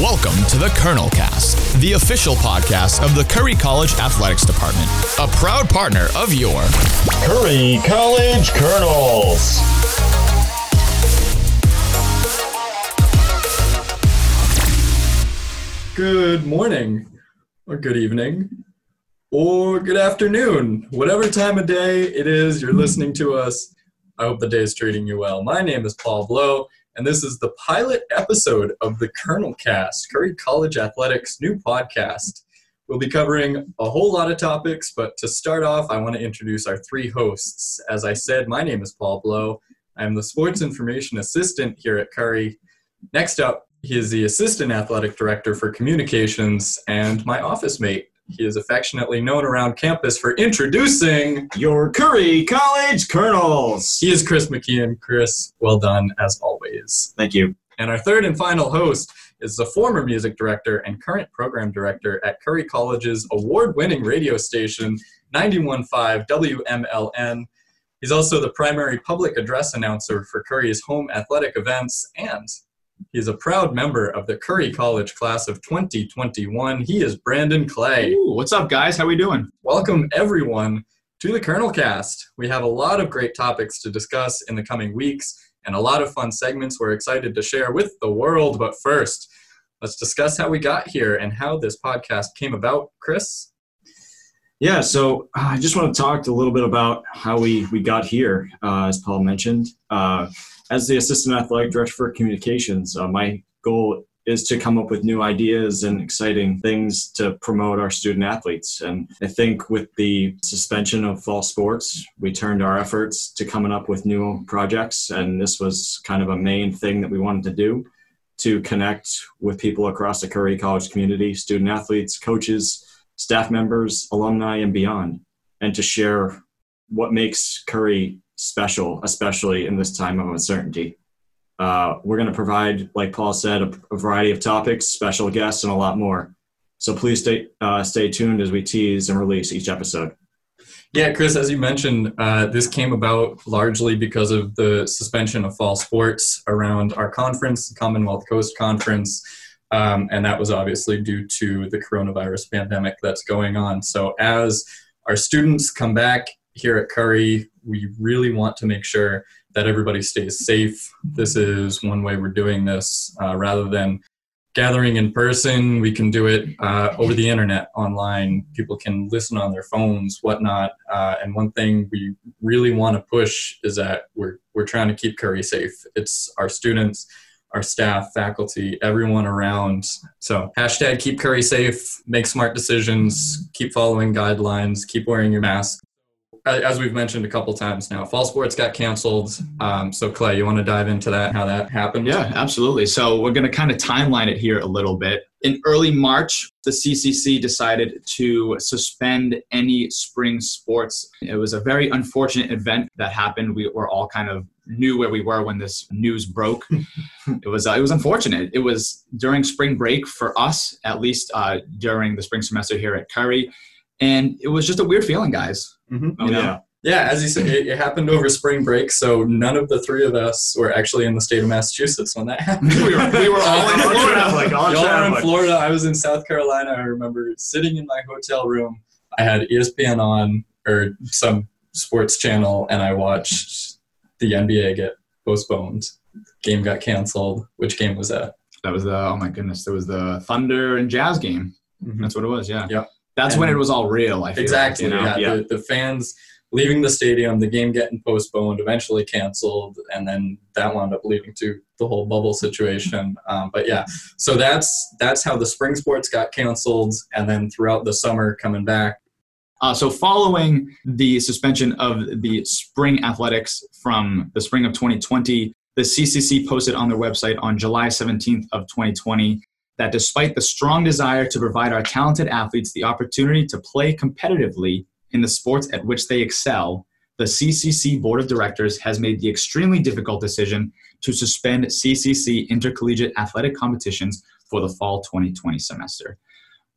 Welcome to the Colonel Cast, the official podcast of the Curry College Athletics Department, a proud partner of your Curry College Colonels. Good morning, or good evening, or good afternoon. Whatever time of day it is you're listening to us, I hope the day is treating you well. My name is Paul Blow, and this is the pilot episode of the Colonel Cast, Curry College Athletics' new podcast. We'll be covering a whole lot of topics, but to start off, I want to introduce our three hosts. As I said, my name is Paul Blow. I'm the Sports Information Assistant here at Curry. Next up, he is the Assistant Athletic Director for Communications and my office mate. He is affectionately known around campus for introducing. Your Curry College Colonels. He is Chris McKeon. Chris, well done as always. Thank you. And our third and final host is the former music director and current program director at Curry College's award winning radio station, 915 WMLN. He's also the primary public address announcer for Curry's home athletic events, and he is a proud member of the Curry College class of 2021. He is Brandon Clay. Ooh, what's up, guys? How we doing? Welcome, everyone, to the Colonel Cast. We have a lot of great topics to discuss in the coming weeks and a lot of fun segments we're excited to share with the world. But first, let's discuss how we got here and how this podcast came about. Chris? Yeah, so uh, I just want to talk a little bit about how we, we got here, uh, as Paul mentioned. Uh, as the Assistant Athletic Director for Communications, uh, my goal is to come up with new ideas and exciting things to promote our student athletes. And I think with the suspension of fall sports, we turned our efforts to coming up with new projects. And this was kind of a main thing that we wanted to do to connect with people across the Curry College community, student athletes, coaches, staff members, alumni, and beyond, and to share what makes Curry special, especially in this time of uncertainty. Uh, we're going to provide, like Paul said, a, a, variety of topics, special guests, and a lot more. So please stay uh, stay tuned as we tease and release each episode. Yeah, Chris, as you mentioned, uh, this came about largely because of the suspension of fall sports around our conference, the Commonwealth Coast Conference, um, and that was obviously due to the coronavirus pandemic that's going on. So as our students come back here at Curry, we really want to make sure that everybody stays safe. This is one way we're doing this. Uh, rather than gathering in person, we can do it uh, over the internet, online. People can listen on their phones, whatnot. Uh, and one thing we really want to push is that we're, we're trying to keep Curry safe. It's our students, our staff, faculty, everyone around. So hashtag keep Curry safe, make smart decisions, keep following guidelines, keep wearing your mask as we've mentioned a couple times now, fall sports got canceled. Um, so Clay, you want to dive into that, how that happened? Yeah, absolutely. So we're going to kind of timeline it here a little bit. In early March, the CCC decided to suspend any spring sports. It was a very unfortunate event that happened. We were all kind of knew where we were when this news broke. it was uh, it was unfortunate. It was during spring break for us, at least uh, during the spring semester here at Curry, and it was just a weird feeling, guys. Mm-hmm. Oh, yeah. Yeah, as you said, it, it, happened over spring break, so none of the three of us were actually in the state of Massachusetts when that happened. we, were, we were all in Florida. Y'all were in Florida. I was in South Carolina. I remember sitting in my hotel room. I had ESPN on or some sports channel, and I watched the NBA get postponed. Game got canceled. Which game was that? That was the oh my goodness. There was the Thunder and Jazz game. Mm-hmm. That's what it was. Yeah. Yep. That's and when it was all real. I feel exactly. Like, you know? Yeah. yeah. The, the, fans leaving the stadium, the game getting postponed, eventually canceled, and then that wound up leading to the whole bubble situation. Um, but yeah, so that's that's how the spring sports got canceled, and then throughout the summer coming back. Uh, so following the suspension of the spring athletics from the spring of 2020, the CCC posted on their website on July 17th of 2020 that despite the strong desire to provide our talented athletes the opportunity to play competitively in the sports at which they excel, the CCC Board of Directors has made the extremely difficult decision to suspend CCC intercollegiate athletic competitions for the fall 2020 semester.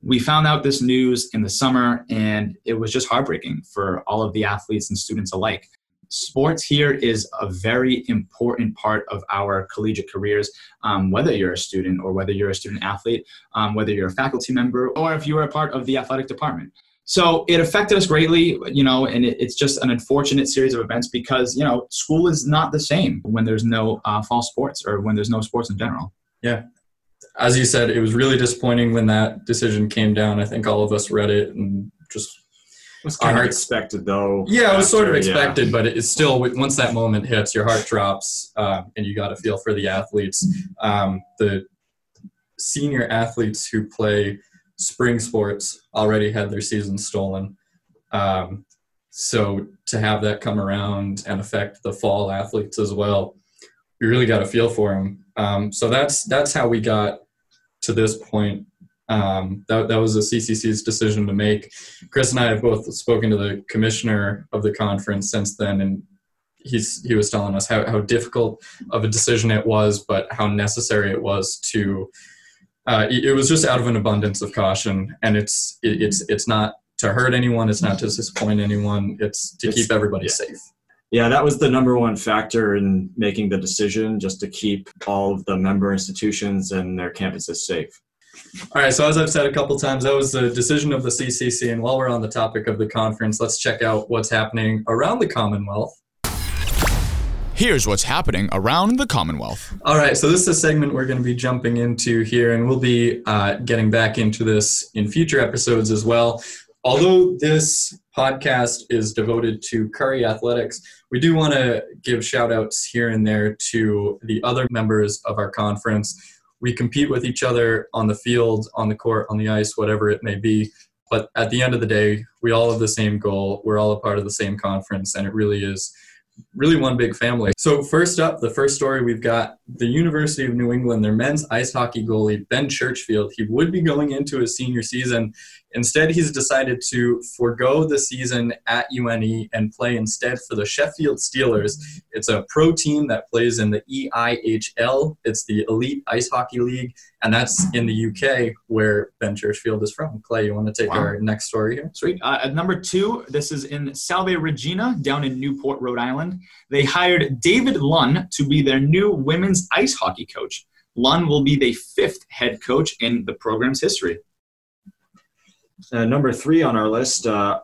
We found out this news in the summer, and it was just heartbreaking for all of the athletes and students alike. Sports here is a very important part of our collegiate careers, um, whether you're a student or whether you're a student athlete, um, whether you're a faculty member, or if you are a part of the athletic department. So it affected us greatly, you know, and it, it's just an unfortunate series of events because, you know, school is not the same when there's no uh, fall sports or when there's no sports in general. Yeah. As you said, it was really disappointing when that decision came down. I think all of us read it and just was kind of expected, though. Yeah, it was sort of after, yeah. expected, but it's still once that moment hits, your heart drops, um, and you got to feel for the athletes. Um, the senior athletes who play spring sports already had their season stolen. Um, so to have that come around and affect the fall athletes as well, you really got to feel for them. Um, so that's that's how we got to this point. Um, that, that was the CCC's decision to make. Chris and I have both spoken to the commissioner of the conference since then, and he's he was telling us how, how difficult of a decision it was, but how necessary it was to. Uh, it, it was just out of an abundance of caution, and it's it, it's it's not to hurt anyone. It's not to disappoint anyone. It's to It's- keep everybody yeah. safe. Yeah, that was the number one factor in making the decision, just to keep all of the member institutions and their campuses safe. All right, so as I've said a couple times, that was the decision of the CCC. And while we're on the topic of the conference, let's check out what's happening around the Commonwealth. Here's what's happening around the Commonwealth. All right, so this is a segment we're going to be jumping into here, and we'll be uh, getting back into this in future episodes as well. Although this podcast is devoted to Curry athletics, we do want to give shout outs here and there to the other members of our conference. We compete with each other on the field, on the court, on the ice, whatever it may be. But at the end of the day, we all have the same goal. We're all a part of the same conference, and it really is really one big family. So first up, the first story we've got the University of New England, their men's ice hockey goalie, Ben Churchfield. He would be going into his senior season. Instead, he's decided to forego the season at UNE and play instead for the Sheffield Steelers. It's a pro team that plays in the EIHL. It's the Elite Ice Hockey League, and that's in the UK where Ben Churchfield is from. Clay, you want to take Wow. our next story here? Sweet. Uh, at number two, this is in Salve Regina down in Newport, Rhode Island. They hired David Lunn to be their new women's ice hockey coach. Lunn will be the fifth head coach in the program's history. Uh, number three on our list uh,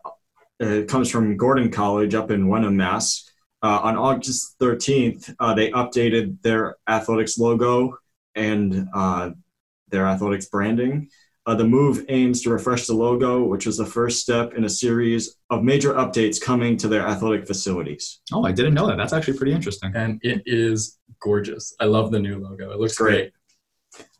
uh, comes from Gordon College up in Wenham, Mass. Uh, on August 13th, uh, they updated their athletics logo and uh, their athletics branding. Uh, the move aims to refresh the logo, which was the first step in a series of major updates coming to their athletic facilities. Oh, I didn't know that. That's actually pretty interesting. and it is gorgeous. I love the new logo. It looks Great. great.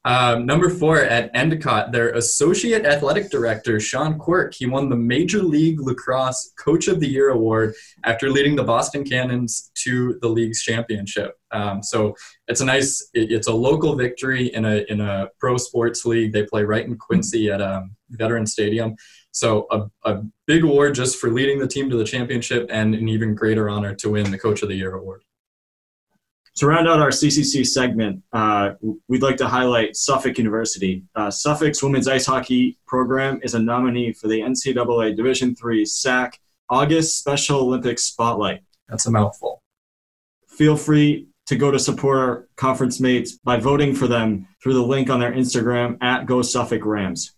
Um, number four at Endicott, their associate athletic director Sean Quirk. He won the Major League Lacrosse Coach of the Year award after leading the Boston Cannons to the league's championship. Um, so it's a nice, it- it's a local victory in a in a pro sports league. They play right in Quincy at um, Veteran Stadium. So a, a big award just for leading the team to the championship, and an even greater honor to win the Coach of the Year award. To round out our CCC segment, uh, we'd like to highlight Suffolk University. Uh, Suffolk's women's ice hockey program is a nominee for the NCAA Division III SAAC August Special Olympics Spotlight. That's a mouthful. Feel free to go to support our conference mates by voting for them through the link on their Instagram at Go Suffolk Rams.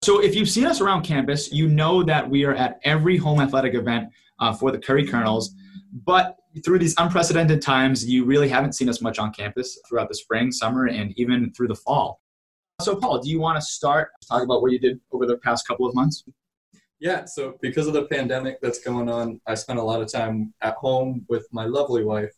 So if you've seen us around campus, you know that we are at every home athletic event uh, for the Curry Colonels. But through these unprecedented times, you really haven't seen us much on campus throughout the spring, summer, and even through the fall. So, Paul, do you want to start talk about what you did over the past couple of months? Yeah, so because of the pandemic that's going on, I spent a lot of time at home with my lovely wife.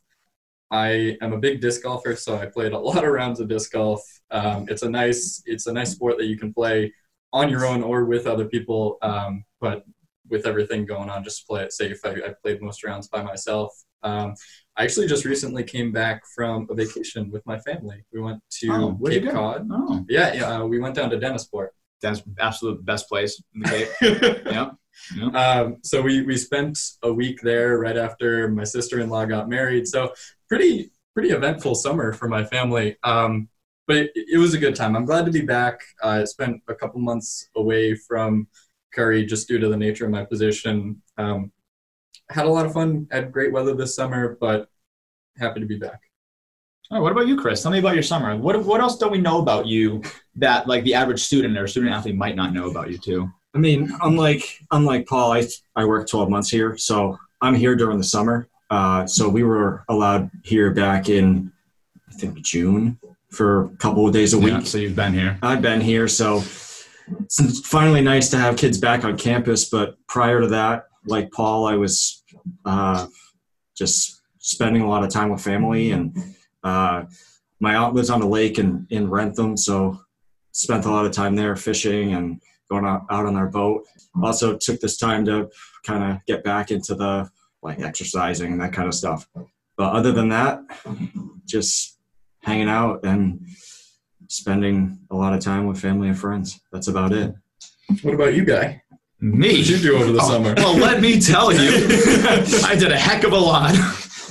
I am a big disc golfer, so I played a lot of rounds of disc golf. Um, it's a nice, it's a nice sport that you can play on your own or with other people. Um, but with everything going on, just play it safe. I, I played most rounds by myself. Um, I actually just recently came back from a vacation with my family. We went to Oh, Cape? Cod. Oh, Yeah, yeah, uh, we went down to Dennisport. that's absolute best place in the Cape. Yeah. Um, so we, we spent a week there right after my sister-in-law got married. So pretty pretty eventful summer for my family. Um, but it, it was a good time. I'm glad to be back. I spent a couple months away from Curry just due to the nature of my position. Um, had a lot of fun. Had great weather this summer, but happy to be back. All right, what about you, Chris? Tell me about your summer. What what else don't we know about you that like the average student or student athlete might not know about you too? I mean, unlike unlike Paul, I I worked 12 months here, so I'm here during the summer. Uh, so we were allowed here back in I think June for a couple of days a week. Yeah, so you've been here. I've been here, so it's finally nice to have kids back on campus. But prior to that, like Paul, I was uh, just spending a lot of time with family, and uh, my aunt lives on a lake in in Wrentham, so spent a lot of time there fishing and going out, out on our boat. Also took this time to kind of get back into the like exercising and that kind of stuff. But other than that, just hanging out and spending a lot of time with family and friends. That's about it. What about you, guy? Me? What did you do over the Oh, summer? Well, let me tell you, I did a heck of a lot.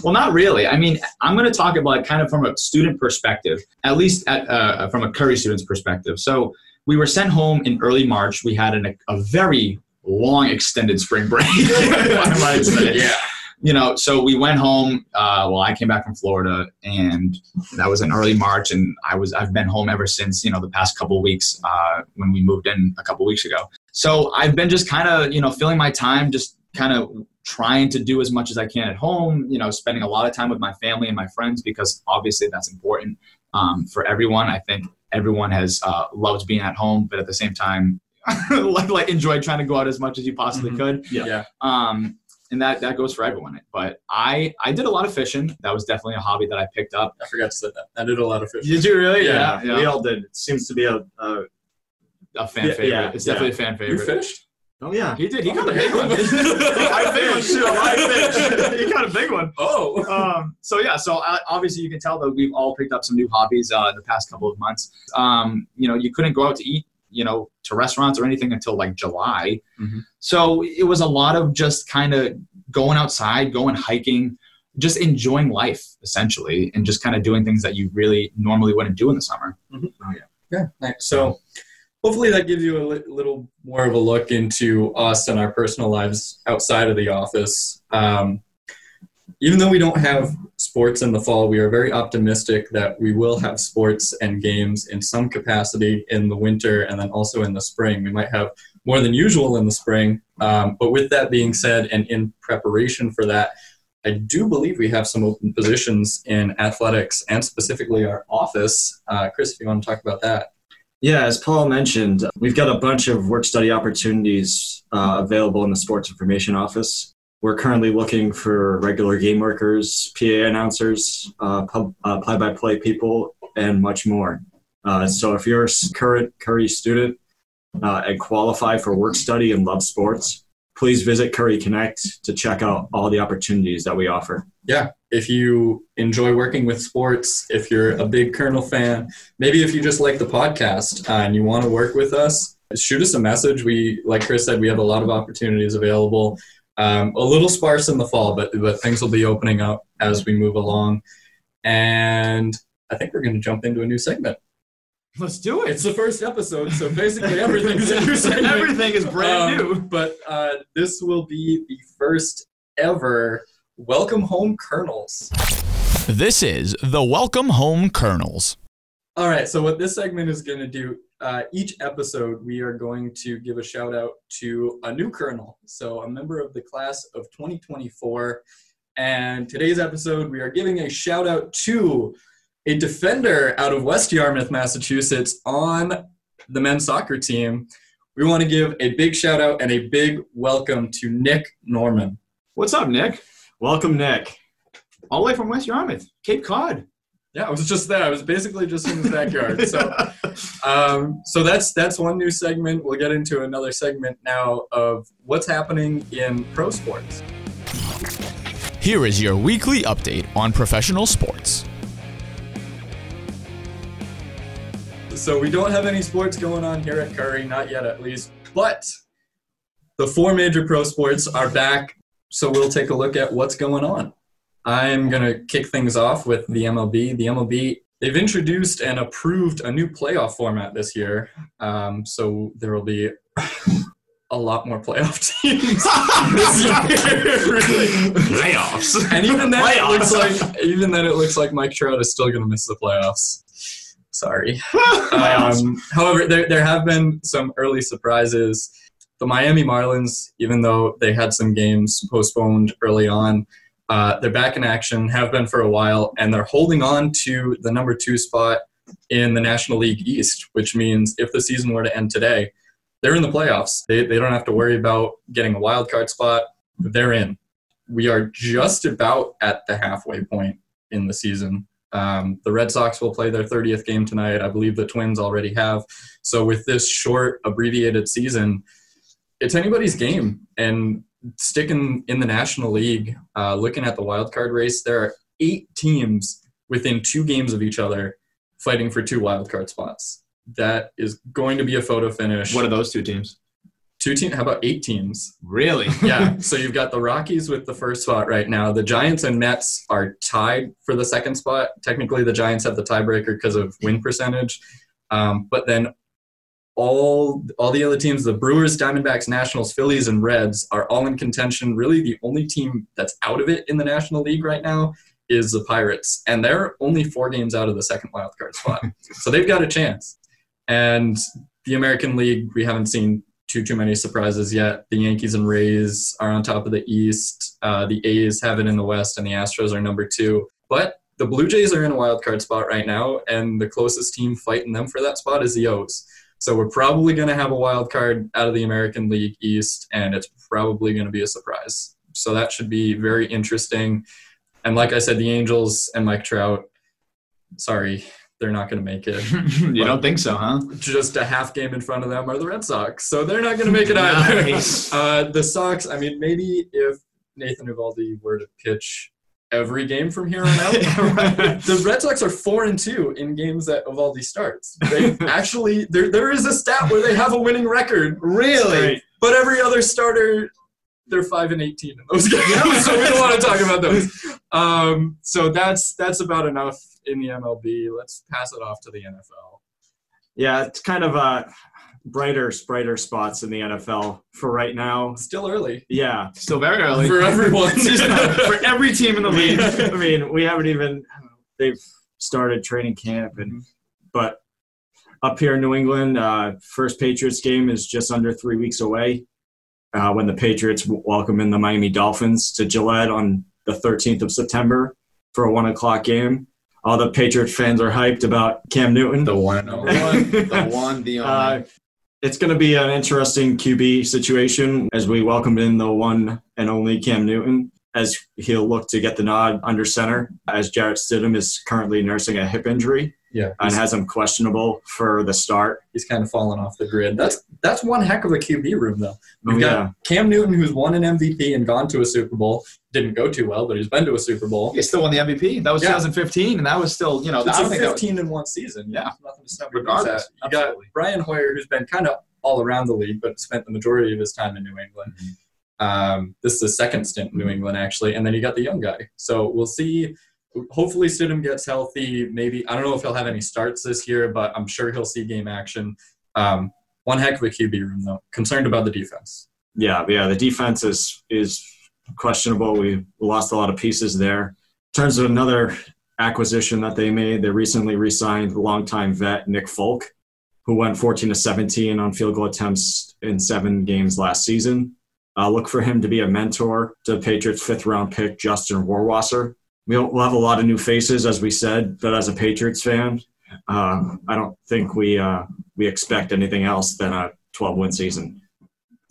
well, not really. I mean, I'm going to talk about kind of from a student perspective, at least at, uh, from a Curry student's perspective. So we were sent home in early March. We had an, a very long extended spring break. I might say. yeah. you know, so we went home. Uh, well, I came back from Florida, and that was in early March, and I was I've been home ever since. You know, the past couple weeks uh, when we moved in a couple of weeks ago. So I've been just kind of you know filling my time, just kind of trying to do as much as I can at home. You know, spending a lot of time with my family and my friends because obviously that's important um, for everyone. I think everyone has uh, loved being at home, but at the same time. like, like enjoyed trying to go out as much as you possibly Mhm. could Yeah. Yeah. um, and that that goes for everyone. But I I did a lot of fishing. That was definitely a hobby that I picked up. I forgot to say that. I did a lot of fishing. Did you really? Yeah, we all did. It seems to be a, a a fan Yeah, favorite. yeah, it's yeah. definitely a fan favorite. You favorite. fished? oh yeah. He did. He Oh, got a big one. I fished. I fished. he got a big one. Oh. Um, so yeah, so uh, obviously you can tell that we've all picked up some new hobbies uh, in the past couple of months. Um, you know, you couldn't go out to eat, you know, to restaurants or anything until like July. Mhm. So it was a lot of just kind of going outside, going hiking, just enjoying life essentially, and just kind of doing things that you really normally wouldn't do in the summer. Oh yeah, nice. So hopefully that gives you a li- little more of a look into us and our personal lives outside of the office. Um, even though we don't have sports in the fall, we are very optimistic that we will have sports and games in some capacity in the winter and then also in the spring. We might have more than usual in the spring. Um, but with that being said, and in preparation for that, I do believe we have some open positions in athletics and specifically our office. Uh, Chris, if you want to talk about that. Yeah, as Paul mentioned, we've got a bunch of work study opportunities uh, available in the sports information office. We're currently looking for regular game workers, PA announcers, uh, uh, play-by-play people, and much more. Uh, so if you're a current Curry student and qualify for work study and love sports, please visit Curry Connect to check out all the opportunities that we offer. yeah, if you enjoy working with sports, if you're a big Colonel fan, maybe if you just like the podcast uh, and you want to work with us, shoot us a message. We, like Chris said, we have a lot of opportunities available. Um, a little sparse in the fall, but but things will be opening up as we move along. And I think we're going to jump into a new segment. Let's do it. It's the first episode, so basically everything's a new segment. Everything is brand Um, new. But uh, this will be the first ever Welcome Home Colonels. This is the Welcome Home Colonels. All right, so what this segment is going to do, uh, each episode, we are going to give a shout out to a new colonel. So, a member of the class of 2024. And today's episode, we are giving a shout out to a defender out of West Yarmouth, Massachusetts, on the men's soccer team. We want to give a big shout out and a big welcome to Nick Norman. What's up, Nick? Welcome, Nick. All the way from West Yarmouth, Cape Cod. Yeah, I was just there. I was basically just in his backyard. So, um, so that's that's one new segment. We'll get into another segment now of what's happening in pro sports. Here is your weekly update on professional sports. So we don't have any sports going on here at Curry, not yet at least. But the four major pro sports are back. So we'll take a look at what's going on. I'm going to kick things off with the MLB. The MLB, they've introduced and approved a new playoff format this year. Um, so there will be a lot more playoff teams really. Playoffs. And even then, it looks like even then it looks like Mike Trout is still going to miss the playoffs. Sorry. Um, however, there there have been some early surprises. The Miami Marlins, even though they had some games postponed early on, uh, they're back in action. Have been for a while, and they're holding on to the number two spot in the National League East, which means if the season were to end today, they're in the playoffs. They, they don't have to worry about getting a wild card spot. They're in. We are just about at the halfway point in the season. Um, the Red Sox will play their 30th game tonight. I believe the Twins already have. So with this short, abbreviated season, it's anybody's game. And sticking in the National League, uh, looking at the wild card race, there are eight teams within two games of each other fighting for two wild card spots. That is going to be a photo finish. What are those two teams? Two teams? How about eight teams? Really? Yeah. so you've got the Rockies with the first spot right now. The Giants and Mets are tied for the second spot. Technically, the Giants have the tiebreaker because of win percentage. Um, but then all all the other teams, the Brewers, Diamondbacks, Nationals, Phillies, and Reds, are all in contention. Really, the only team that's out of it in the National League right now is the Pirates, and they're only four games out of the second wild card spot. so they've got a chance. And the American League, we haven't seen too too many surprises yet. The Yankees and Rays are on top of the East. Uh, the A's have it in the West, and the Astros are number two. But the Blue Jays are in a wild card spot right now, and the closest team fighting them for that spot is the O's. So we're probably going to have a wild card out of the American League East, and it's probably going to be a surprise. So that should be very interesting. And like I said, the Angels and Mike Trout, sorry, they're not going to make it. you don't think so, huh? Just a half game in front of them are the Red Sox, so they're not going to make it either. Nice. Uh, the Sox, I mean, maybe if Nathan Eovaldi were to pitch every game from here on out, the Red Sox are four and two in games that Eovaldi starts. They actually there there is a stat where they have a winning record, Really? but every other starter they're five and eighteen in those games, so we don't want to talk about those. Um, so that's that's about enough in the MLB. Let's pass it off to the NFL. Yeah, it's kind of uh, brighter, brighter spots in the NFL for right now. Still early Yeah, Still very early. for everyone. for every team in the league. I mean, we haven't even they've started training camp, and but up here in New England, uh, first Patriots game is just under three weeks away. Uh, when the Patriots welcome in the Miami Dolphins to Gillette on the 13th of September for a one o'clock game. All the Patriots fans are hyped about Cam Newton. the one and The only. one, the one, the only. Uh, it's going to be an interesting QB situation as we welcome in the one and only Cam Newton, as he'll look to get the nod under center, as Jarrett Stidham is currently nursing a hip injury Yeah, and has him questionable for the start. he's kind of fallen off the grid. That's that's one heck of a QB room though. We've Oh, got yeah. Cam Newton, who's won an MVP and gone to a Super Bowl. Didn't go too well, but he's been to a Super Bowl. he still won the MVP. That was Yeah. 2015, and that was still, you know, It's I a don't think that was, 15 in one season. Yeah. There's nothing to stop Regardless, You got. Brian Hoyer, who's been kind of all around the league, but spent the majority of his time in New England. Mm-hmm. Um, this is the second stint in New England, actually, and then you got the young guy. So we'll see. Hopefully, Stidham gets healthy. Maybe I don't know if he'll have any starts this year, but I'm sure he'll see game action. Um, one heck of a QB room, though. Concerned about the defense. Yeah, yeah, the defense is is questionable. We lost a lot of pieces there. In terms of another acquisition that they made, they recently re-signed longtime vet Nick Folk, who went 14 to 17 on field goal attempts in seven games last season. Uh, look for him to be a mentor to Patriots fifth round pick Justin Rohrwasser. We'll, we'll have a lot of new faces, as we said, but as a Patriots fan, uh, I don't think we uh, we expect anything else than a 12 win season.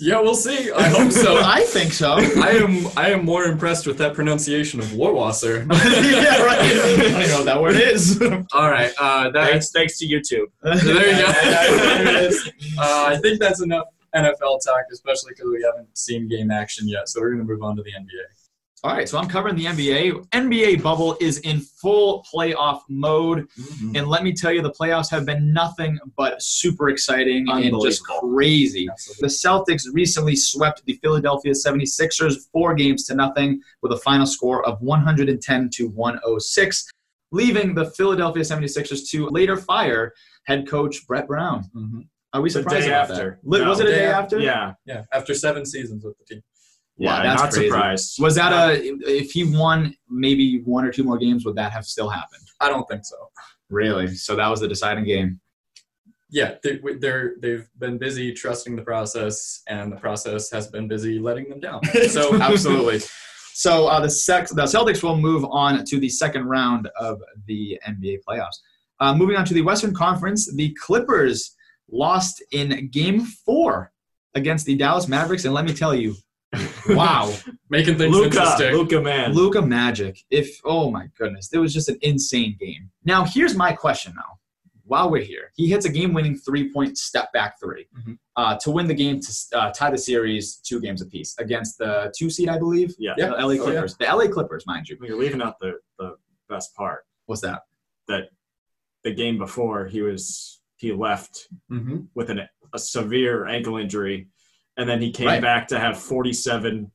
Yeah, we'll see. I hope so. I think so. I am I am more impressed with that pronunciation of Rohrwasser. yeah, right. I don't know what that word is. All right, uh, that, Thanks, thanks to YouTube. there you go. There it is. uh, I think that's enough NFL talk, especially because we haven't seen game action yet. So we're going to move on to the NBA. All right, so I'm covering the NBA. NBA bubble is in full playoff mode. And let me tell you, the playoffs have been nothing but super exciting and just crazy. Absolutely. The Celtics recently swept the Philadelphia 76ers four games to nothing with a final score of 110 to 106, leaving the Philadelphia 76ers to later fire head coach Brett Brown. Mhm. Are we The surprised day about after. that? Li- No. Was it a Day day after. after? Yeah. Yeah, after seven seasons with the team. Yeah, Wow, that's not crazy. surprised. Was that a if he won maybe one or two more games, would that have still happened? I don't think so. Really? So that was the deciding game. Yeah, they, they're they've been busy trusting the process, and the process has been busy letting them down. So Absolutely. So uh, the sex, the Celtics will move on to the second round of the NBA playoffs. Uh, moving on to the Western Conference, the Clippers lost in Game Four against the Dallas Mavericks, and let me tell you, wow, making things Luka, interesting. Luka man. Luka Magic. If oh my goodness, it was just an insane game. Now here's my question now. While we're here, he hits a game-winning three-point step-back 3 Mhm. uh, to win the game to uh, tie the series two games apiece against the two seed, I believe. Yeah. Yeah. The LA Oh, yeah. Clippers. The LA Clippers, mind you. You're leaving out the, the best part. What's that? That the game before he was he left hmm with an, a severe ankle injury, and then he came Right. back to have 47,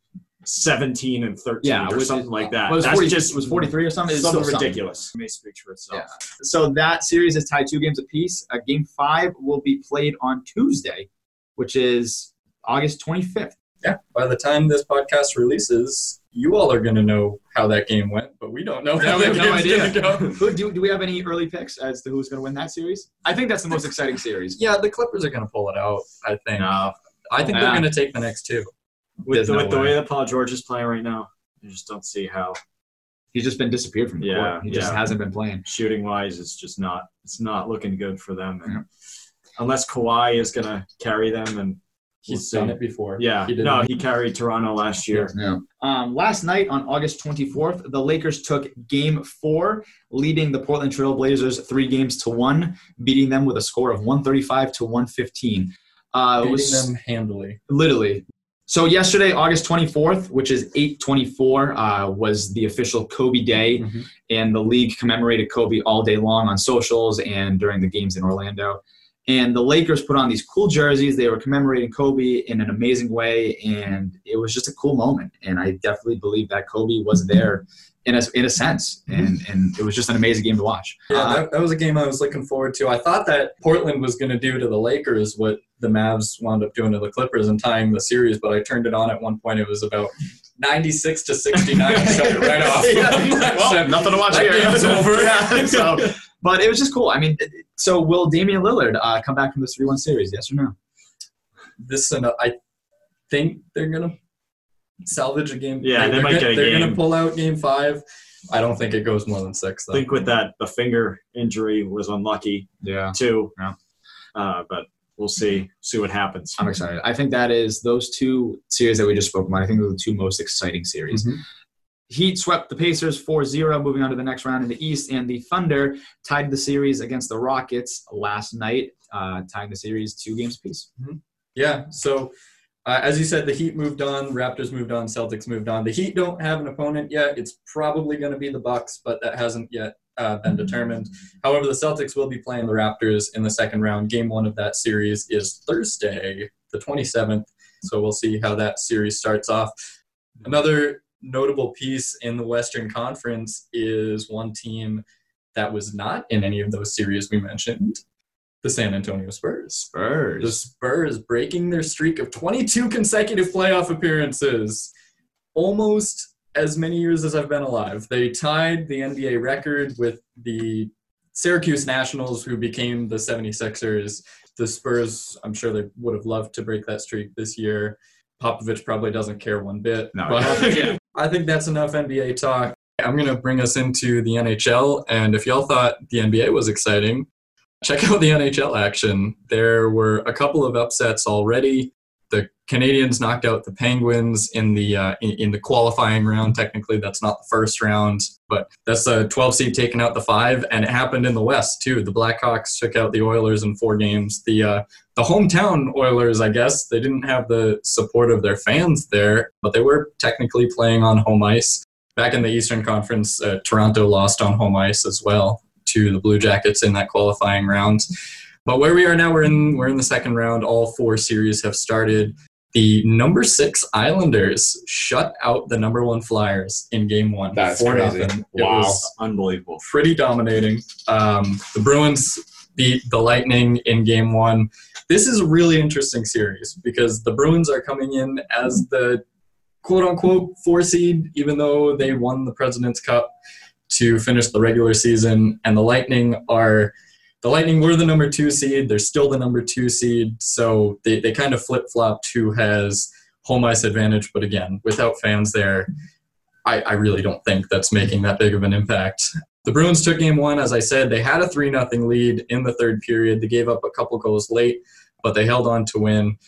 17, and 13 Yeah, or which something is- like that. Was That's 40, just was 43 or something? It's something still ridiculous. It may speak for itself. Yeah. So that series is tied two games apiece. Uh, game five will be played on Tuesday, which is August 25th. Yeah. By the time this podcast releases, you all are going to know how that game went, but we don't know Yeah, how we have no idea. go. Do, do we have any early picks as to who's going to win that series? I think that's the most exciting series. Yeah, the Clippers are going to pull it out. I think. No, I think Yeah. they're going to take the next two. with, the, no with the way. way that Paul George is playing right now, I just don't see how He's just been disappeared from the Yeah, court. He just hasn't been playing. shooting wise, it's just not it's not looking good for them. And Yeah. unless Kawhi is gonna carry them, and He's We'll done it before. yeah, He did no, he carried Toronto last year. Yeah. Um, last night on August 24th, the Lakers took game four, leading the Portland Trail Blazers three games to one, beating them with a score of 135 to 115. Uh, Beating was them handily. literally. So yesterday, August 24th, which is 824, uh, was the official Kobe Day, Mhm. and the league commemorated Kobe all day long on socials and during the games in Orlando. And the Lakers put on these cool jerseys. They were commemorating Kobe in an amazing way, and it was just a cool moment. And I definitely believe that Kobe was there in a, in a sense, and, and it was just an amazing game to watch. Yeah, Uh, that, that was a game I was looking forward to. I thought that Portland was going to do to the Lakers what the Mavs wound up doing to the Clippers and tying the series, but I turned it on at one point. It was about 96 to 69. I shut it right off. Yeah. Well, nothing to watch here. game's over. Yeah, so, but it was just cool. I mean, so will Damian Lillard uh, come back from this 3 1 series? Yes or no? this and I think they're going to salvage a game. Yeah, they they're might gonna, get a They're going to pull out game five. I don't think it goes more than six, I think with that, the finger injury was unlucky Yeah. too. Yeah. Uh, but we'll see see what happens. I'm excited. I think that is those two series that we just spoke about. I think those are the two most exciting series. Mhm. Heat swept the Pacers 4-0, moving on to the next round in the East, and the Thunder tied the series against the Rockets last night, uh, tying the series two games apiece. Yeah. So, uh, as you said, the Heat moved on, Raptors moved on, Celtics moved on. The Heat don't have an opponent yet. It's probably going to be the Bucks, but that hasn't yet uh, been determined. However, the Celtics will be playing the Raptors in the second round. Game one of that series is Thursday, the 27th. So we'll see how that series starts off. Another notable piece in the Western Conference is one team that was not in any of those series we mentioned, the San Antonio Spurs. Spurs. The Spurs. Spurs breaking their streak of 22 consecutive playoff appearances. Almost as many years as I've been alive. They tied the NBA record with the Syracuse Nationals, who became the 76ers. The Spurs, I'm sure they would have loved to break that streak this year. Popovich probably doesn't care one bit. No, but yeah. I think that's enough NBA talk. I'm going to bring us into the NHL. And if y'all thought the NBA was exciting, check out the NHL action. There were a couple of upsets already. Canadiens knocked out the Penguins in the uh, in, in the qualifying round. Technically, that's not the first round, but that's the 12 seed taking out the five, and it happened in the West too. The Blackhawks took out the Oilers in four games. The uh, the hometown Oilers, I guess, they didn't have the support of their fans there, but they were technically playing on home ice. Back in the Eastern Conference, uh, Toronto lost on home ice as well to the Blue Jackets in that qualifying round. But where we are now, we're in we're in the second round. All four series have started. The number six Islanders shut out the number one Flyers in Game One. That's four crazy. nothing. It Wow. was Unbelievable. pretty dominating. Um, the Bruins beat the Lightning in game one. This is a really interesting series because the Bruins are coming in as the quote unquote four seed, even though they won the President's Cup to finish the regular season, and the Lightning are the Lightning were the number two seed. They're still the number two seed, so they, they kind of flip flopped who has home ice advantage. But again, without fans there, I, I really don't think that's making that big of an impact. The Bruins took game one, as I said. They had a 3 0 lead in the third period. They gave up a couple goals late, but they held on to win.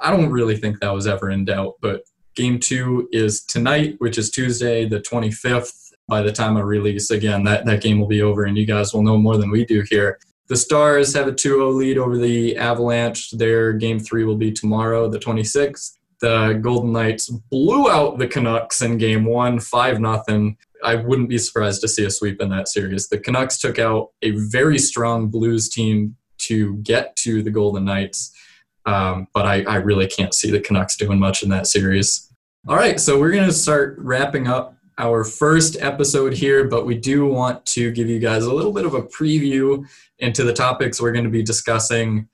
I don't really think that was ever in doubt, but game two is tonight, which is Tuesday, the 25th. By the time of release, again, that, that game will be over, and you guys will know more than we do here. The Stars have a 2 0 lead over the Avalanche. Their game three will be tomorrow, the 26th the Golden Knights blew out the Canucks in game one, 5 nothing. I wouldn't be surprised to see a sweep in that series. The Canucks took out a very strong Blues team to get to the Golden Knights, um, but I, I really can't see the Canucks doing much in that series. All right, so we're going to start wrapping up our first episode here, but we do want to give you guys a little bit of a preview into the topics we're going to be discussing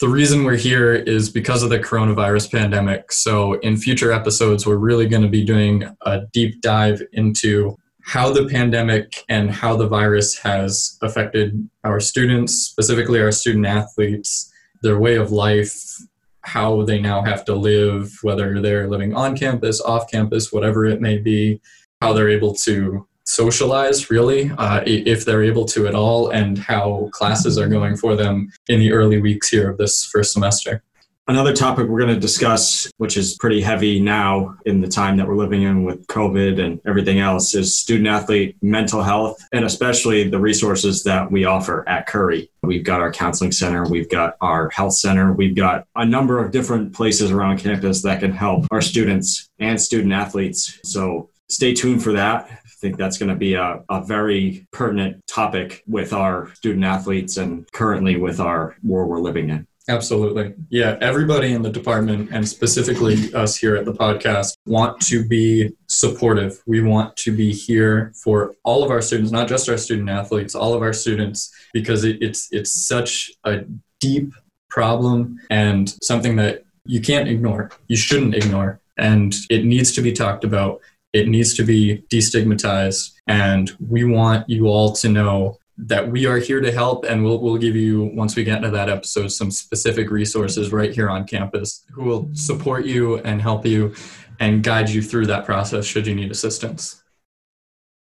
the reason we're here is because of the coronavirus pandemic. So, in future episodes, we're really going to be doing a deep dive into how the pandemic and how the virus has affected our students, specifically our student athletes, their way of life, how they now have to live, whether they're living on campus, off campus, whatever it may be, how they're able to socialize really uh, if they're able to at all and how classes are going for them in the early weeks here of this first semester Another topic we're going to discuss, which is pretty heavy now in the time that we're living in with COVID and everything else, is student athlete mental health and especially the resources that we offer at Curry. We've got our counseling center, we've got our health center, we've got a number of different places around campus that can help our students and student athletes. So stay tuned for that I think that's going to be a, a very pertinent topic with our student athletes and currently with our world we're living in. Absolutely. Yeah, everybody in the department and specifically us here at the podcast want to be supportive. We want to be here for all of our students, not just our student athletes, all of our students because it, it's it's such a deep problem and something that you can't ignore. You shouldn't ignore and it needs to be talked about it needs to be destigmatized. And we want you all to know that we are here to help. And we'll, we'll give you, once we get into that episode, some specific resources right here on campus who will support you and help you and guide you through that process should you need assistance.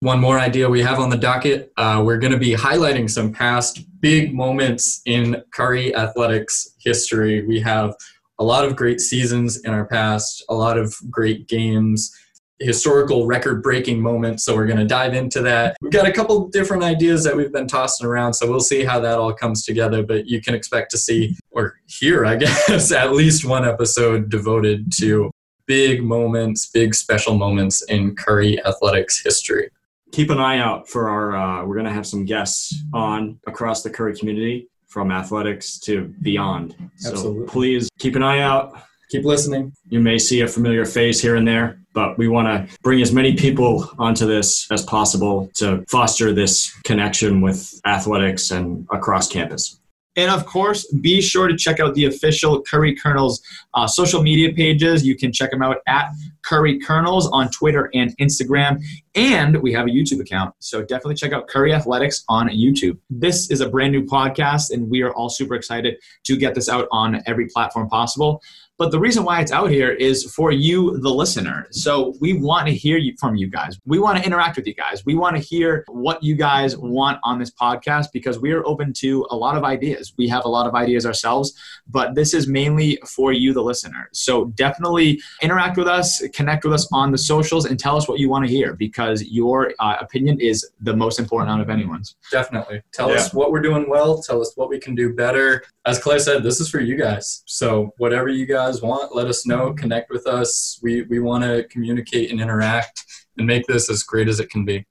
One more idea we have on the docket uh, we're going to be highlighting some past big moments in Curry athletics history. We have a lot of great seasons in our past, a lot of great games historical record breaking moment. So we're going to dive into that. We've got a couple different ideas that we've been tossing around. So we'll see how that all comes together. But you can expect to see or hear, I guess, at least one episode devoted to big moments, big special moments in Curry athletics history. Keep an eye out for our, uh, we're going to have some guests on across the Curry community from athletics to beyond. So Absolutely. please keep an eye out. Keep listening. You may see a familiar face here and there but we want to bring as many people onto this as possible to foster this connection with athletics and across campus. And of course, be sure to check out the official Curry Colonels uh, social media pages. You can check them out at Curry Colonels on Twitter and Instagram. And we have a YouTube account. So definitely check out Curry Athletics on YouTube. This is a brand new podcast, and we are all super excited to get this out on every platform possible. But the reason why it's out here is for you, the listener. So we want to hear you, from you guys. We want to interact with you guys. We want to hear what you guys want on this podcast because we are open to a lot of ideas. We have a lot of ideas ourselves, but this is mainly for you, the listener. So definitely interact with us, connect with us on the socials, and tell us what you want to hear because your uh, opinion is the most important out of anyone's. Definitely. Tell yeah. us what we're doing well. Tell us what we can do better. As Clay said, this is for you guys. So whatever you guys guys want, let us know. Mm-hmm. Connect with us. We we want to communicate and interact and make this as great as it can be.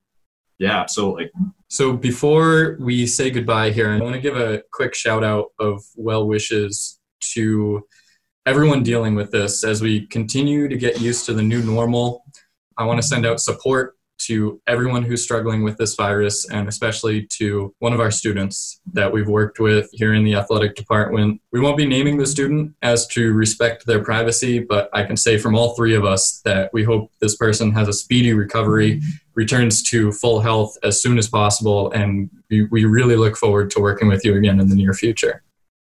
Yeah, absolutely. So before we say goodbye here, I want to give a quick shout out of well wishes to everyone dealing with this as we continue to get used to the new normal. I want to send out support to everyone who's struggling with this virus and especially to one of our students that we've worked with here in the athletic department. We won't be naming the student as to respect their privacy, but I can say from all three of us that we hope this person has a speedy recovery, returns to full health as soon as possible, and we, we really look forward to working with you again in the near future.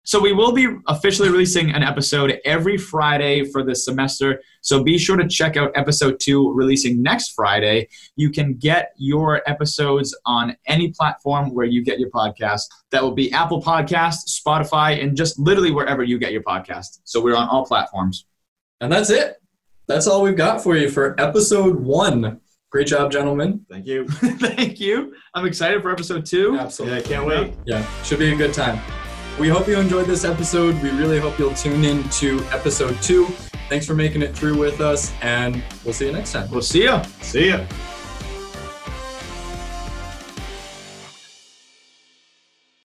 So we will be officially releasing an episode every Friday for this semester. So be sure to check out episode two releasing next Friday. You can get your episodes on any platform where you get your podcast. That will be Apple Podcast, Spotify, and just literally wherever you get your podcast. So we're on all platforms. And that's it. That's all we've got for you for episode one. Great job, gentlemen. Thank you. Thank you. I'm excited for episode two. Yeah, Absolutely. I can't wait. Yeah, should be a good time. We hope you enjoyed this episode. We really hope you'll tune in to episode two. Thanks for making it through with us, and we'll see you next time. We'll see you. See ya.